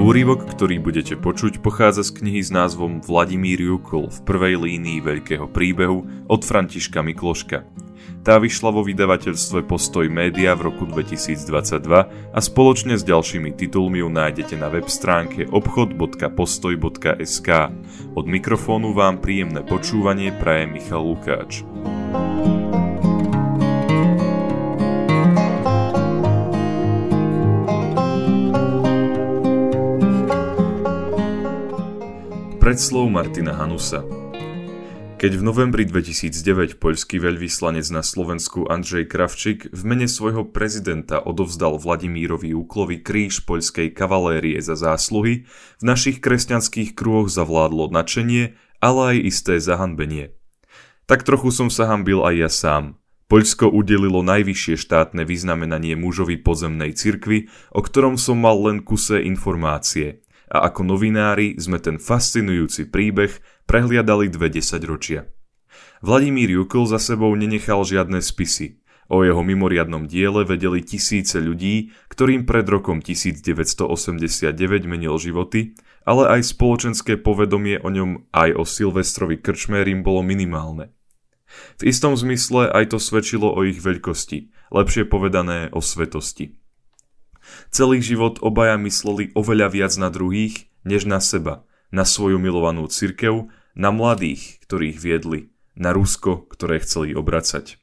Úrivok, ktorý budete počuť, pochádza z knihy s názvom Vladimír Jukol v prvej línii veľkého príbehu od Františka Mikloška. Tá vyšla vo vydavateľstve Postoj Média v roku 2022 a spoločne s ďalšími titulmi ju nájdete na web stránke obchod.postoj.sk. Od mikrofónu vám príjemné počúvanie praje Michal Lukáč. Predslov Martina Hanusa Keď v novembri 2009 poľský veľvyslanec na Slovensku Andrzej Kravčík v mene svojho prezidenta odovzdal Vladimírovi Úklovi kríž poľskej kavalérie za zásluhy, v našich kresťanských kruhoch zavládlo nadšenie, ale aj isté zahanbenie. Tak trochu som sa hambil aj ja sám. Poľsko udelilo najvyššie štátne vyznamenanie mužovi pozemnej cirkvi, o ktorom som mal len kuse informácie – a ako novinári sme ten fascinujúci príbeh prehliadali dve desaťročia. Vladimír Jukl za sebou nenechal žiadne spisy. O jeho mimoriadnom diele vedeli tisíce ľudí, ktorým pred rokom 1989 menil životy, ale aj spoločenské povedomie o ňom aj o Silvestrovi Krčmérim bolo minimálne. V istom zmysle aj to svedčilo o ich veľkosti, lepšie povedané o svetosti. Celý život obaja mysleli oveľa viac na druhých, než na seba, na svoju milovanú cirkev, na mladých, ktorých viedli, na Rusko, ktoré chceli obracať.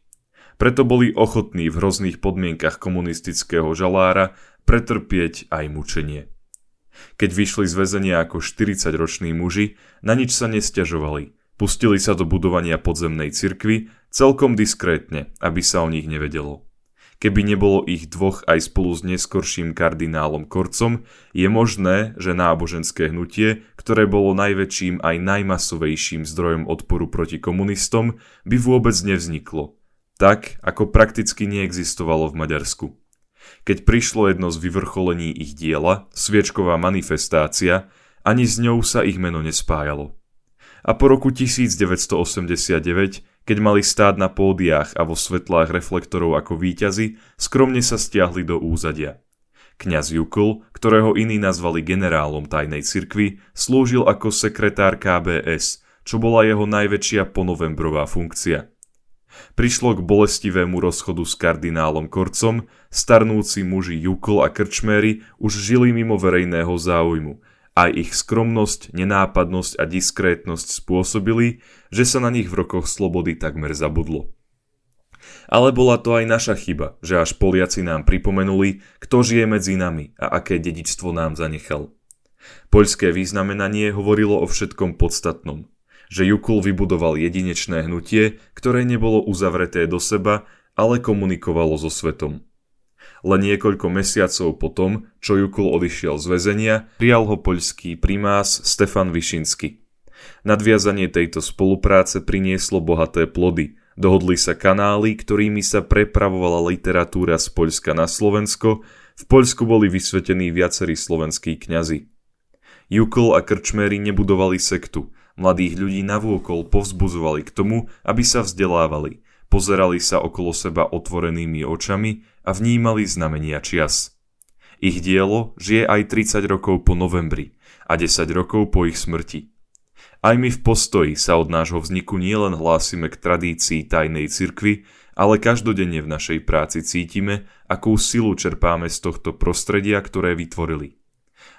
Preto boli ochotní v hrozných podmienkach komunistického žalára pretrpieť aj mučenie. Keď vyšli z väzenia ako 40-roční muži, na nič sa nestiažovali. Pustili sa do budovania podzemnej cirkvy celkom diskrétne, aby sa o nich nevedelo. Keby nebolo ich dvoch aj spolu s neskorším kardinálom Korcom, je možné, že náboženské hnutie, ktoré bolo najväčším aj najmasovejším zdrojom odporu proti komunistom, by vôbec nevzniklo. Tak, ako prakticky neexistovalo v Maďarsku. Keď prišlo jedno z vyvrcholení ich diela, sviečková manifestácia, ani s ňou sa ich meno nespájalo. A po roku 1989 keď mali stáť na pódiách a vo svetlách reflektorov ako víťazi, skromne sa stiahli do úzadia. Kňaz Jukl, ktorého iní nazvali generálom tajnej cirkvy, slúžil ako sekretár KBS, čo bola jeho najväčšia ponovembrová funkcia. Prišlo k bolestivému rozchodu s kardinálom Korcom, starnúci muži Jukl a Krčmery už žili mimo verejného záujmu aj ich skromnosť, nenápadnosť a diskrétnosť spôsobili, že sa na nich v rokoch slobody takmer zabudlo. Ale bola to aj naša chyba, že až Poliaci nám pripomenuli, kto žije medzi nami a aké dedičstvo nám zanechal. Poľské významenanie hovorilo o všetkom podstatnom, že Jukul vybudoval jedinečné hnutie, ktoré nebolo uzavreté do seba, ale komunikovalo so svetom. Len niekoľko mesiacov po tom, čo Jukul odišiel z väzenia, prijal ho poľský primás Stefan Višinsky. Nadviazanie tejto spolupráce prinieslo bohaté plody. Dohodli sa kanály, ktorými sa prepravovala literatúra z Poľska na Slovensko, v Poľsku boli vysvetení viacerí slovenskí kňazi. Jukl a Krčmery nebudovali sektu, mladých ľudí navôkol povzbuzovali k tomu, aby sa vzdelávali – Pozerali sa okolo seba otvorenými očami a vnímali znamenia čias. Ich dielo žije aj 30 rokov po novembri a 10 rokov po ich smrti. Aj my v postoji sa od nášho vzniku nielen hlásime k tradícii tajnej cirkvy, ale každodenne v našej práci cítime, akú silu čerpáme z tohto prostredia, ktoré vytvorili.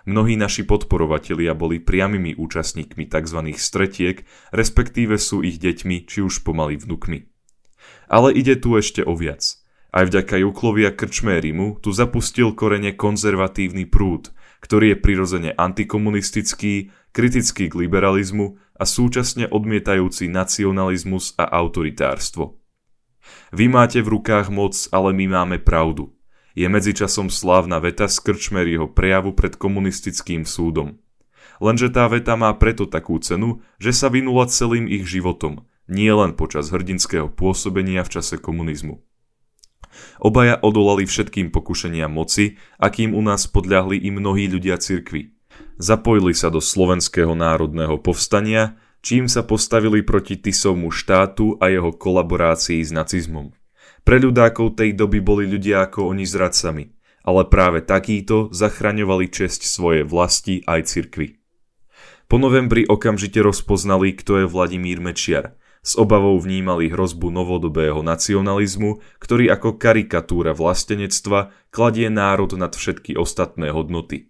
Mnohí naši podporovatelia boli priamými účastníkmi tzv. stretiek, respektíve sú ich deťmi či už pomaly vnukmi. Ale ide tu ešte o viac. Aj vďaka Juklovi a Krčmérimu tu zapustil korene konzervatívny prúd, ktorý je prirodzene antikomunistický, kritický k liberalizmu a súčasne odmietajúci nacionalizmus a autoritárstvo. Vy máte v rukách moc, ale my máme pravdu. Je medzičasom slávna veta z Krčmeriho prejavu pred komunistickým súdom. Lenže tá veta má preto takú cenu, že sa vynula celým ich životom – nie len počas hrdinského pôsobenia v čase komunizmu. Obaja odolali všetkým pokušeniam moci, akým u nás podľahli i mnohí ľudia cirkvy. Zapojili sa do slovenského národného povstania, čím sa postavili proti Tisovmu štátu a jeho kolaborácii s nacizmom. Pre ľudákov tej doby boli ľudia ako oni zradcami, ale práve takíto zachraňovali česť svojej vlasti aj cirkvi. Po novembri okamžite rozpoznali, kto je Vladimír Mečiar. S obavou vnímali hrozbu novodobého nacionalizmu, ktorý ako karikatúra vlastenectva kladie národ nad všetky ostatné hodnoty.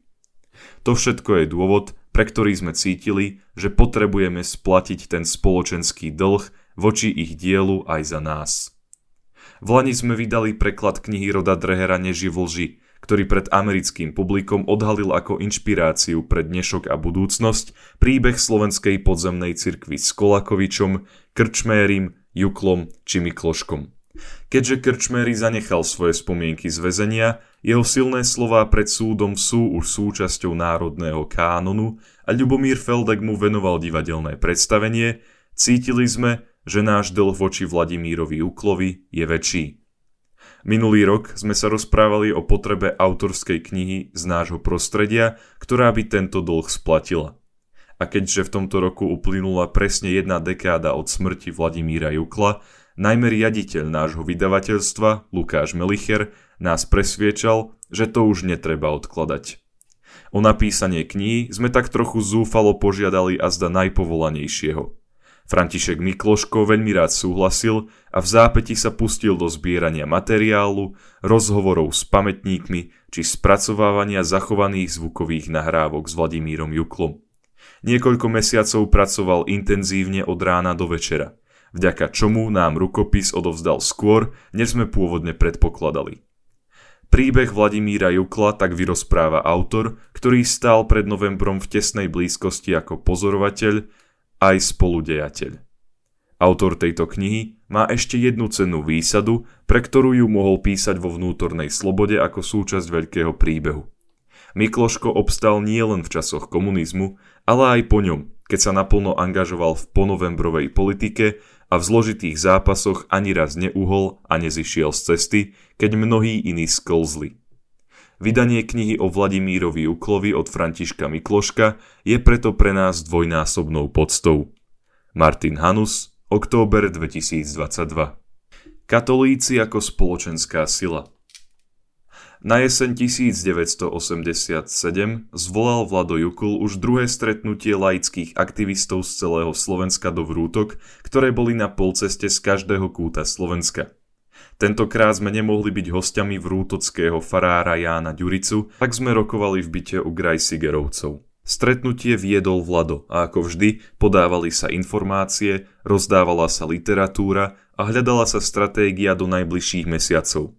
To všetko je dôvod, pre ktorý sme cítili, že potrebujeme splatiť ten spoločenský dlh voči ich dielu aj za nás. V Lani sme vydali preklad knihy Roda Drehera Neži vlži, ktorý pred americkým publikom odhalil ako inšpiráciu pre dnešok a budúcnosť príbeh slovenskej podzemnej cirkvi s Kolakovičom, Krčmérim, Juklom či Mikloškom. Keďže Krčméry zanechal svoje spomienky z väzenia, jeho silné slová pred súdom sú už súčasťou národného kánonu a Ľubomír Feldek mu venoval divadelné predstavenie, cítili sme, že náš dlh voči Vladimírovi Juklovi je väčší. Minulý rok sme sa rozprávali o potrebe autorskej knihy z nášho prostredia, ktorá by tento dlh splatila. A keďže v tomto roku uplynula presne jedna dekáda od smrti Vladimíra Jukla, najmä riaditeľ nášho vydavateľstva, Lukáš Melicher, nás presviečal, že to už netreba odkladať. O napísanie knihy sme tak trochu zúfalo požiadali a zda najpovolanejšieho – František Mikloško veľmi rád súhlasil a v zápäti sa pustil do zbierania materiálu, rozhovorov s pamätníkmi či spracovávania zachovaných zvukových nahrávok s Vladimírom Juklom. Niekoľko mesiacov pracoval intenzívne od rána do večera, vďaka čomu nám rukopis odovzdal skôr, než sme pôvodne predpokladali. Príbeh Vladimíra Jukla tak vyrozpráva autor, ktorý stál pred novembrom v tesnej blízkosti ako pozorovateľ aj spoludejateľ. Autor tejto knihy má ešte jednu cennú výsadu, pre ktorú ju mohol písať vo vnútornej slobode ako súčasť veľkého príbehu. Mikloško obstal nielen v časoch komunizmu, ale aj po ňom, keď sa naplno angažoval v ponovembrovej politike a v zložitých zápasoch ani raz neuhol a nezišiel z cesty, keď mnohí iní sklzli. Vydanie knihy o Vladimírovi Uklovi od Františka Mikloška je preto pre nás dvojnásobnou podstou. Martin Hanus, október 2022 Katolíci ako spoločenská sila Na jeseň 1987 zvolal Vlado Jukul už druhé stretnutie laických aktivistov z celého Slovenska do Vrútok, ktoré boli na polceste z každého kúta Slovenska. Tentokrát sme nemohli byť hostiami vrútockého farára Jána Ďuricu, tak sme rokovali v byte u Grajsigerovcov. Stretnutie viedol Vlado a ako vždy podávali sa informácie, rozdávala sa literatúra a hľadala sa stratégia do najbližších mesiacov.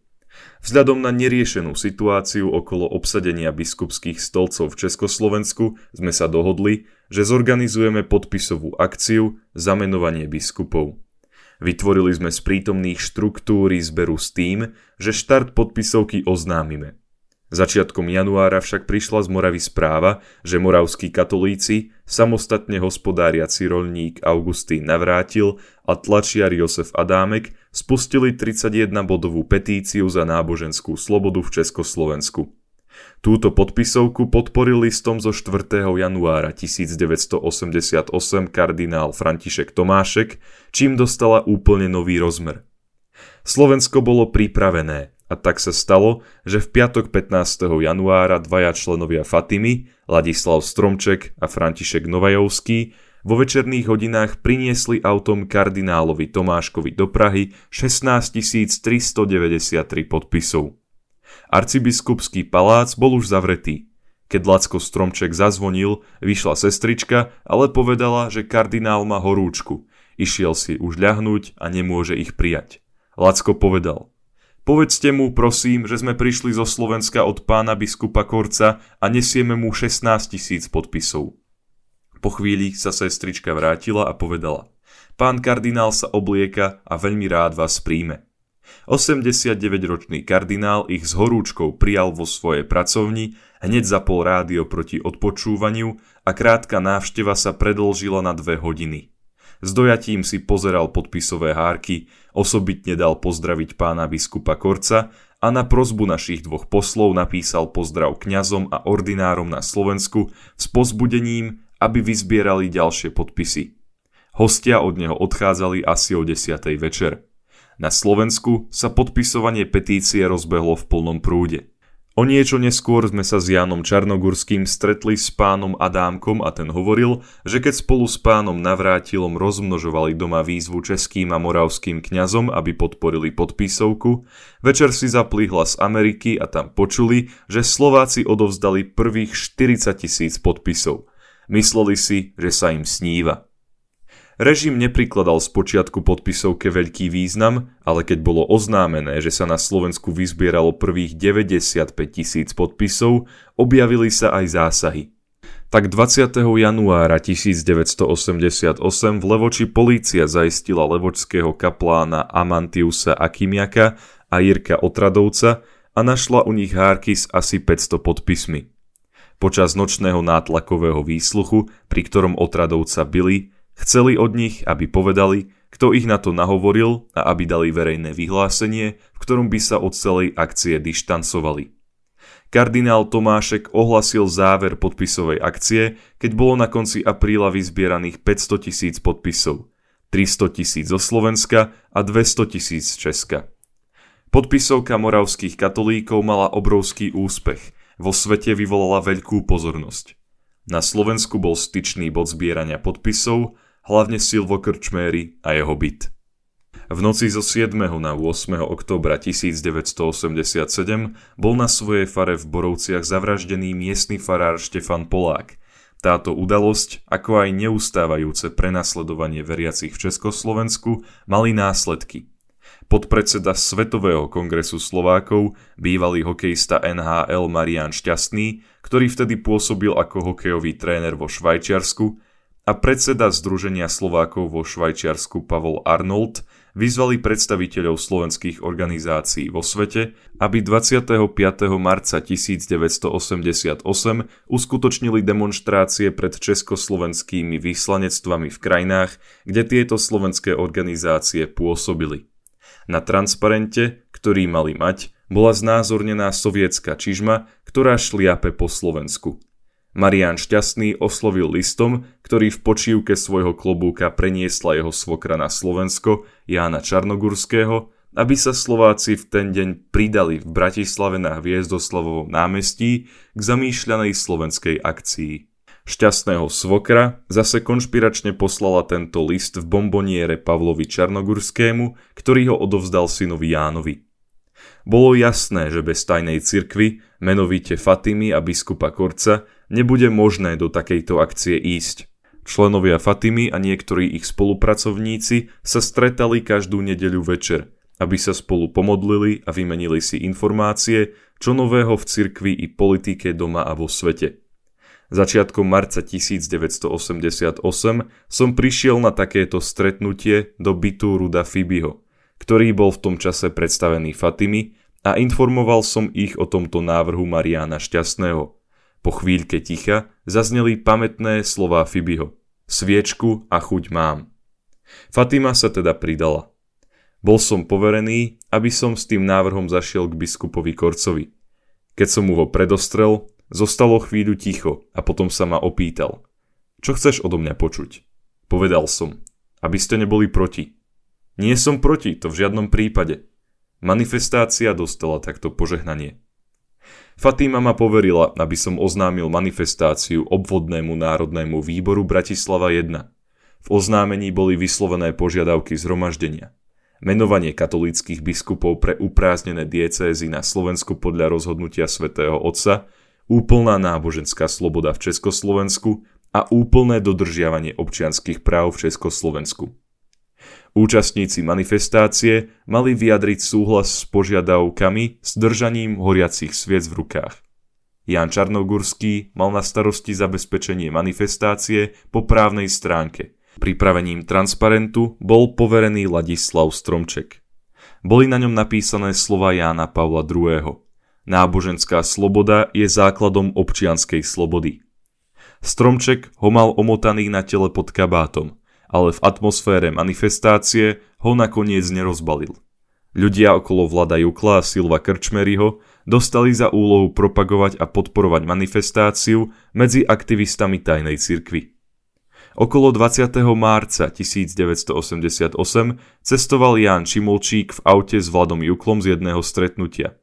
Vzhľadom na neriešenú situáciu okolo obsadenia biskupských stolcov v Československu sme sa dohodli, že zorganizujeme podpisovú akciu Zamenovanie biskupov. Vytvorili sme z prítomných štruktúry zberu s tým, že štart podpisovky oznámime. Začiatkom januára však prišla z Moravy správa, že moravskí katolíci, samostatne hospodáriaci rolník Augustín Navrátil a tlačiar Josef Adámek spustili 31-bodovú petíciu za náboženskú slobodu v Československu. Túto podpisovku podporil listom zo 4. januára 1988 kardinál František Tomášek, čím dostala úplne nový rozmer. Slovensko bolo pripravené a tak sa stalo, že v piatok 15. januára dvaja členovia Fatimy, Ladislav Stromček a František Novajovský, vo večerných hodinách priniesli autom kardinálovi Tomáškovi do Prahy 16 393 podpisov. Arcibiskupský palác bol už zavretý. Keď Lacko Stromček zazvonil, vyšla sestrička, ale povedala, že kardinál má horúčku. Išiel si už ľahnúť a nemôže ich prijať. Lacko povedal, povedzte mu, prosím, že sme prišli zo Slovenska od pána biskupa Korca a nesieme mu 16 tisíc podpisov. Po chvíli sa sestrička vrátila a povedala, pán kardinál sa oblieka a veľmi rád vás príjme. 89-ročný kardinál ich s horúčkou prijal vo svojej pracovni, hneď zapol rádio proti odpočúvaniu a krátka návšteva sa predlžila na dve hodiny. S dojatím si pozeral podpisové hárky, osobitne dal pozdraviť pána biskupa Korca a na prozbu našich dvoch poslov napísal pozdrav kňazom a ordinárom na Slovensku s pozbudením, aby vyzbierali ďalšie podpisy. Hostia od neho odchádzali asi o 10. večer. Na Slovensku sa podpisovanie petície rozbehlo v plnom prúde. O niečo neskôr sme sa s Jánom Čarnogurským stretli s pánom Adámkom a ten hovoril, že keď spolu s pánom Navrátilom rozmnožovali doma výzvu českým a moravským kňazom, aby podporili podpísovku, večer si zapli hlas Ameriky a tam počuli, že Slováci odovzdali prvých 40 tisíc podpisov. Mysleli si, že sa im sníva. Režim neprikladal spočiatku podpisovke veľký význam, ale keď bolo oznámené, že sa na Slovensku vyzbieralo prvých 95 tisíc podpisov, objavili sa aj zásahy. Tak 20. januára 1988 v Levoči polícia zaistila levočského kaplána Amantiusa Akimiaka a Jirka Otradovca a našla u nich hárky s asi 500 podpismi. Počas nočného nátlakového výsluchu, pri ktorom Otradovca byli, Chceli od nich, aby povedali, kto ich na to nahovoril a aby dali verejné vyhlásenie, v ktorom by sa od celej akcie dištancovali. Kardinál Tomášek ohlasil záver podpisovej akcie, keď bolo na konci apríla vyzbieraných 500 tisíc podpisov, 300 tisíc zo Slovenska a 200 tisíc z Česka. Podpisovka moravských katolíkov mala obrovský úspech, vo svete vyvolala veľkú pozornosť. Na Slovensku bol styčný bod zbierania podpisov hlavne Silvo Krčméry a jeho byt. V noci zo 7. na 8. októbra 1987 bol na svojej fare v Borovciach zavraždený miestny farár Štefan Polák. Táto udalosť, ako aj neustávajúce prenasledovanie veriacich v Československu, mali následky. Podpredseda Svetového kongresu Slovákov, bývalý hokejista NHL Marian Šťastný, ktorý vtedy pôsobil ako hokejový tréner vo Švajčiarsku, a predseda Združenia Slovákov vo Švajčiarsku Pavol Arnold vyzvali predstaviteľov slovenských organizácií vo svete, aby 25. marca 1988 uskutočnili demonstrácie pred československými vyslanectvami v krajinách, kde tieto slovenské organizácie pôsobili. Na transparente, ktorý mali mať, bola znázornená sovietská čižma, ktorá šliape po Slovensku. Marián Šťastný oslovil listom, ktorý v počívke svojho klobúka preniesla jeho svokra na Slovensko, Jána Čarnogurského, aby sa Slováci v ten deň pridali v Bratislave na Hviezdoslavovom námestí k zamýšľanej slovenskej akcii. Šťastného svokra zase konšpiračne poslala tento list v bomboniere Pavlovi Čarnogurskému, ktorý ho odovzdal synovi Jánovi. Bolo jasné, že bez tajnej cirkvy, menovite Fatimy a biskupa Korca, nebude možné do takejto akcie ísť. Členovia Fatimy a niektorí ich spolupracovníci sa stretali každú nedeľu večer, aby sa spolu pomodlili a vymenili si informácie, čo nového v cirkvi i politike doma a vo svete. Začiatkom marca 1988 som prišiel na takéto stretnutie do bytu Ruda Fibiho, ktorý bol v tom čase predstavený Fatimy a informoval som ich o tomto návrhu Mariána Šťastného – po chvíľke ticha zazneli pamätné slová Fibiho. Sviečku a chuť mám. Fatima sa teda pridala. Bol som poverený, aby som s tým návrhom zašiel k biskupovi Korcovi. Keď som mu ho predostrel, zostalo chvíľu ticho a potom sa ma opýtal. Čo chceš odo mňa počuť? Povedal som, aby ste neboli proti. Nie som proti, to v žiadnom prípade. Manifestácia dostala takto požehnanie. Fatima ma poverila, aby som oznámil manifestáciu obvodnému národnému výboru Bratislava 1. V oznámení boli vyslovené požiadavky zhromaždenia. Menovanie katolíckých biskupov pre upráznené diecézy na Slovensku podľa rozhodnutia svätého Otca, úplná náboženská sloboda v Československu a úplné dodržiavanie občianských práv v Československu. Účastníci manifestácie mali vyjadriť súhlas s požiadavkami s držaním horiacich sviec v rukách. Jan Čarnogurský mal na starosti zabezpečenie manifestácie po právnej stránke. Pripravením transparentu bol poverený Ladislav Stromček. Boli na ňom napísané slova Jána Pavla II. Náboženská sloboda je základom občianskej slobody. Stromček ho mal omotaný na tele pod kabátom ale v atmosfére manifestácie ho nakoniec nerozbalil. Ľudia okolo Vlada Jukla a Silva Krčmeryho dostali za úlohu propagovať a podporovať manifestáciu medzi aktivistami tajnej cirkvy. Okolo 20. márca 1988 cestoval Ján Čimolčík v aute s Vladom Juklom z jedného stretnutia.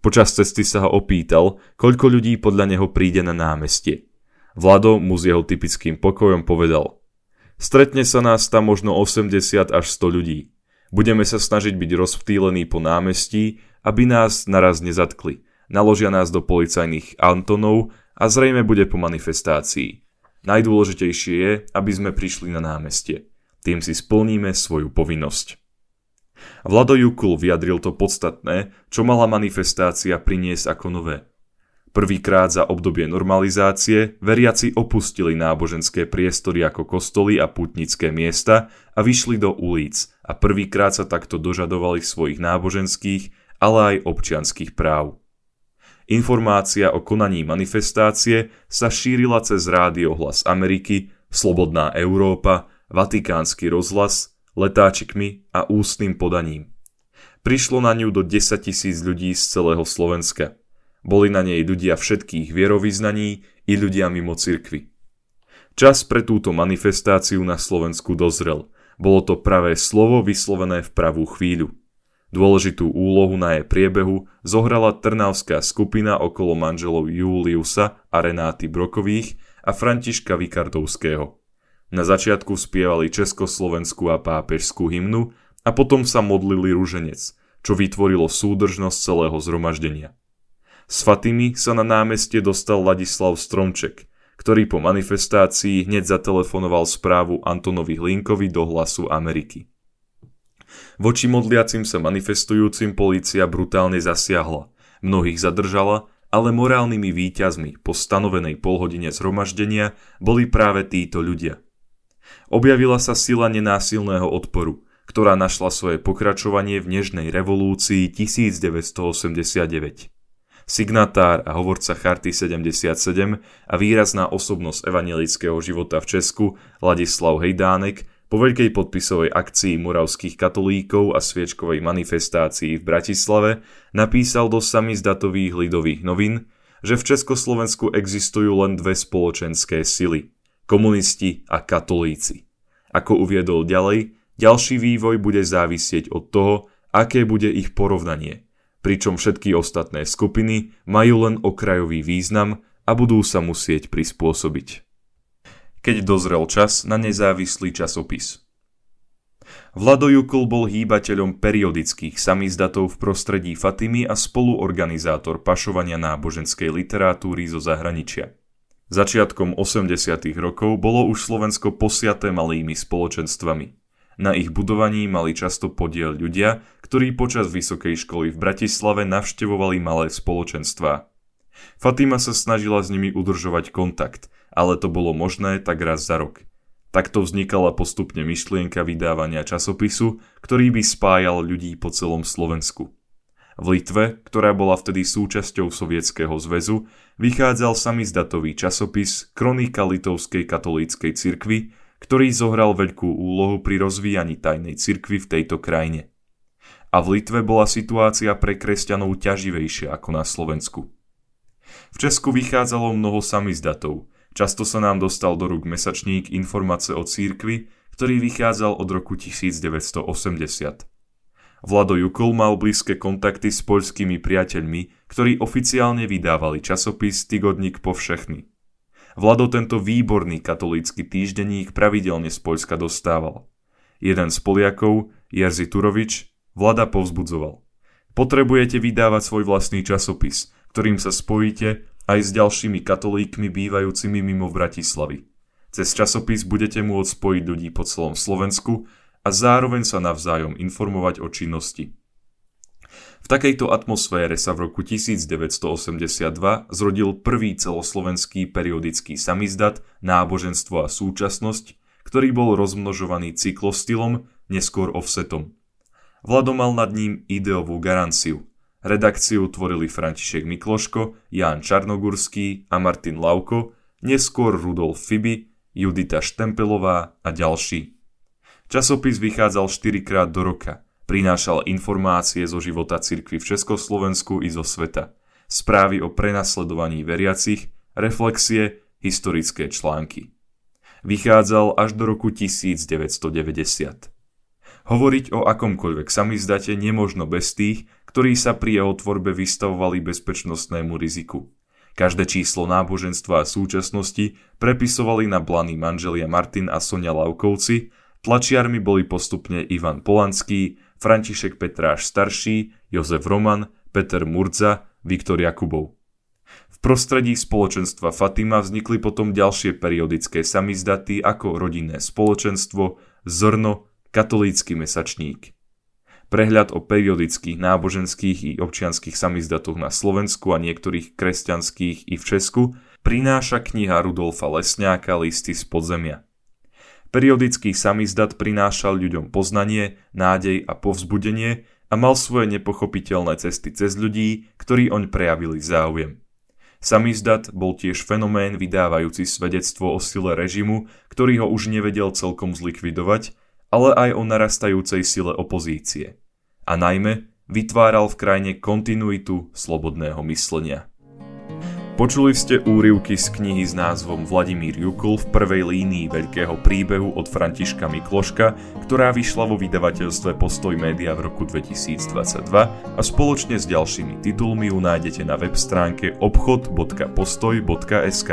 Počas cesty sa ho opýtal, koľko ľudí podľa neho príde na námestie. Vlado mu s jeho typickým pokojom povedal Stretne sa nás tam možno 80 až 100 ľudí. Budeme sa snažiť byť rozptýlení po námestí, aby nás naraz nezatkli. Naložia nás do policajných Antonov a zrejme bude po manifestácii. Najdôležitejšie je, aby sme prišli na námestie. Tým si splníme svoju povinnosť. Vlado Jukul vyjadril to podstatné, čo mala manifestácia priniesť ako nové. Prvýkrát za obdobie normalizácie veriaci opustili náboženské priestory ako kostoly a putnické miesta a vyšli do ulic a prvýkrát sa takto dožadovali svojich náboženských, ale aj občianských práv. Informácia o konaní manifestácie sa šírila cez rádio Hlas Ameriky, Slobodná Európa, Vatikánsky rozhlas, letáčikmi a ústnym podaním. Prišlo na ňu do 10 tisíc ľudí z celého Slovenska. Boli na nej ľudia všetkých vierovýznaní i ľudia mimo cirkvy. Čas pre túto manifestáciu na Slovensku dozrel. Bolo to pravé slovo vyslovené v pravú chvíľu. Dôležitú úlohu na jej priebehu zohrala trnavská skupina okolo manželov Juliusa a Renáty Brokových a Františka Vikardovského. Na začiatku spievali československú a pápežskú hymnu a potom sa modlili rúženec, čo vytvorilo súdržnosť celého zhromaždenia. S Fatimi sa na námestie dostal Ladislav Stromček, ktorý po manifestácii hneď zatelefonoval správu Antonovi Hlinkovi do hlasu Ameriky. Voči modliacim sa manifestujúcim polícia brutálne zasiahla, mnohých zadržala, ale morálnymi výťazmi po stanovenej polhodine zhromaždenia boli práve títo ľudia. Objavila sa sila nenásilného odporu, ktorá našla svoje pokračovanie v Nežnej revolúcii 1989. Signatár a hovorca Charty 77 a výrazná osobnosť evangelického života v Česku Ladislav Hejdánek po veľkej podpisovej akcii moravských katolíkov a sviečkovej manifestácii v Bratislave napísal do samizdatových lidových novín, že v Československu existujú len dve spoločenské sily – komunisti a katolíci. Ako uviedol ďalej, ďalší vývoj bude závisieť od toho, aké bude ich porovnanie, pričom všetky ostatné skupiny majú len okrajový význam a budú sa musieť prispôsobiť keď dozrel čas na nezávislý časopis. Vlado Jukl bol hýbateľom periodických samizdatov v prostredí Fatimy a spoluorganizátor pašovania náboženskej literatúry zo zahraničia. Začiatkom 80. rokov bolo už Slovensko posiaté malými spoločenstvami. Na ich budovaní mali často podiel ľudia, ktorí počas vysokej školy v Bratislave navštevovali malé spoločenstvá. Fatima sa snažila s nimi udržovať kontakt – ale to bolo možné tak raz za rok. Takto vznikala postupne myšlienka vydávania časopisu, ktorý by spájal ľudí po celom Slovensku. V Litve, ktorá bola vtedy súčasťou Sovietskeho zväzu, vychádzal samizdatový časopis Kronika Litovskej katolíckej cirkvi, ktorý zohral veľkú úlohu pri rozvíjaní tajnej cirkvy v tejto krajine. A v Litve bola situácia pre kresťanov ťaživejšia ako na Slovensku. V Česku vychádzalo mnoho samizdatov, Často sa nám dostal do rúk mesačník Informácie o církvi, ktorý vychádzal od roku 1980. Vlado Jukol mal blízke kontakty s poľskými priateľmi, ktorí oficiálne vydávali časopis Tygodník povšechný. Vlado tento výborný katolícky týždenník pravidelne z Poľska dostával. Jeden z Poliakov, Jerzy Turovič, Vlada povzbudzoval. Potrebujete vydávať svoj vlastný časopis, ktorým sa spojíte aj s ďalšími katolíkmi bývajúcimi mimo Bratislavy. Cez časopis budete môcť spojiť ľudí po celom Slovensku a zároveň sa navzájom informovať o činnosti. V takejto atmosfére sa v roku 1982 zrodil prvý celoslovenský periodický samizdat Náboženstvo a súčasnosť, ktorý bol rozmnožovaný cyklostylom, neskôr offsetom. Vlado mal nad ním ideovú garanciu – Redakciu tvorili František Mikloško, Ján Čarnogurský a Martin Lauko, neskôr Rudolf Fiby, Judita Štempelová a ďalší. Časopis vychádzal 4 krát do roka, prinášal informácie zo života cirkvy v Československu i zo sveta, správy o prenasledovaní veriacich, reflexie, historické články. Vychádzal až do roku 1990. Hovoriť o akomkoľvek samizdate nemožno bez tých, ktorí sa pri jeho tvorbe vystavovali bezpečnostnému riziku. Každé číslo náboženstva a súčasnosti prepisovali na blaní manželia Martin a Sonia Laukovci, tlačiarmi boli postupne Ivan Polanský, František Petráš starší, Jozef Roman, Peter Murza, Viktor Jakubov. V prostredí spoločenstva Fatima vznikli potom ďalšie periodické samizdaty ako rodinné spoločenstvo, zrno, katolícky mesačník. Prehľad o periodických náboženských i občianských samizdatoch na Slovensku a niektorých kresťanských i v Česku prináša kniha Rudolfa Lesňáka Listy z podzemia. Periodický samizdat prinášal ľuďom poznanie, nádej a povzbudenie a mal svoje nepochopiteľné cesty cez ľudí, ktorí oň prejavili záujem. Samizdat bol tiež fenomén vydávajúci svedectvo o sile režimu, ktorý ho už nevedel celkom zlikvidovať ale aj o narastajúcej sile opozície. A najmä vytváral v krajine kontinuitu slobodného myslenia. Počuli ste úryvky z knihy s názvom Vladimír Jukul v prvej línii veľkého príbehu od Františka Mikloška, ktorá vyšla vo vydavateľstve Postoj Média v roku 2022 a spoločne s ďalšími titulmi ju nájdete na web stránke obchod.postoj.sk.